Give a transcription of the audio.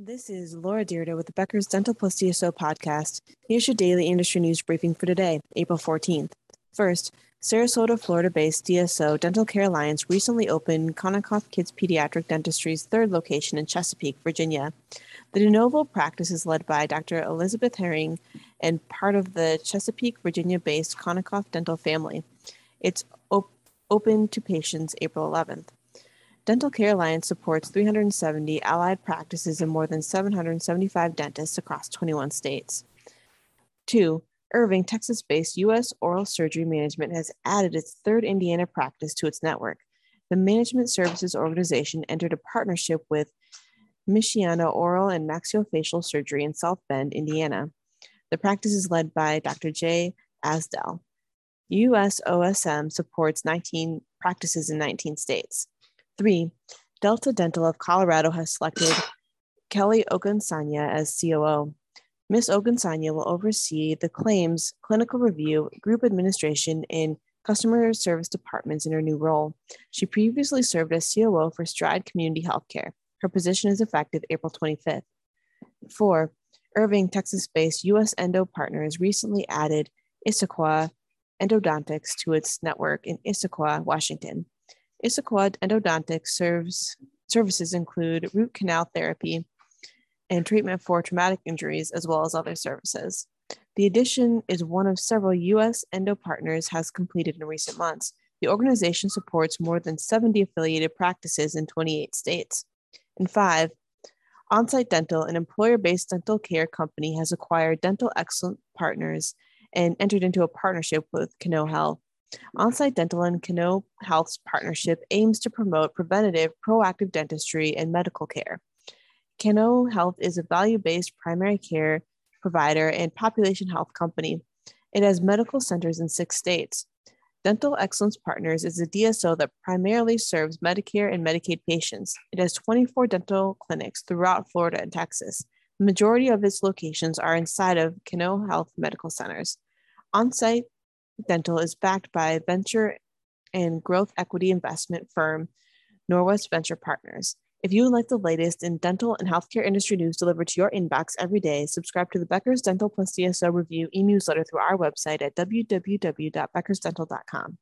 This is Laura Dyrda with the Becker's Dental Plus DSO podcast. Here's your daily industry news briefing for today, April 14th. First, Sarasota, Florida based DSO Dental Care Alliance recently opened Konikoff Kids Pediatric Dentistry's third location in Chesapeake, Virginia. The de novo practice is led by Dr. Elizabeth Herring and part of the Chesapeake, Virginia based Konikoff Dental family. It's op- open to patients April 11th. Dental Care Alliance supports 370 allied practices and more than 775 dentists across 21 states. Two, Irving, Texas based U.S. Oral Surgery Management has added its third Indiana practice to its network. The Management Services Organization entered a partnership with Michiana Oral and Maxillofacial Surgery in South Bend, Indiana. The practice is led by Dr. Jay Asdell. USOSM supports 19 practices in 19 states. Three, Delta Dental of Colorado has selected Kelly Ogunsanya as COO. Ms. Ogunsanya will oversee the claims, clinical review, group administration, and customer service departments in her new role. She previously served as COO for Stride Community Healthcare. Her position is effective April 25th. Four, Irving, Texas based US Endo Partners recently added Issaquah Endodontics to its network in Issaquah, Washington. Issaquah Endodontics serves, services include root canal therapy and treatment for traumatic injuries, as well as other services. The addition is one of several U.S. endo partners has completed in recent months. The organization supports more than 70 affiliated practices in 28 states. And five, Onsite Dental, an employer based dental care company, has acquired Dental Excellent Partners and entered into a partnership with Cano Health. Onsite Dental and Cano Health's partnership aims to promote preventative, proactive dentistry and medical care. Cano Health is a value based primary care provider and population health company. It has medical centers in six states. Dental Excellence Partners is a DSO that primarily serves Medicare and Medicaid patients. It has 24 dental clinics throughout Florida and Texas. The majority of its locations are inside of Cano Health medical centers. Onsite Dental is backed by venture and growth equity investment firm Norwest Venture Partners. If you would like the latest in dental and healthcare industry news delivered to your inbox every day, subscribe to the Becker's Dental Plus DSO Review e newsletter through our website at www.beckersdental.com.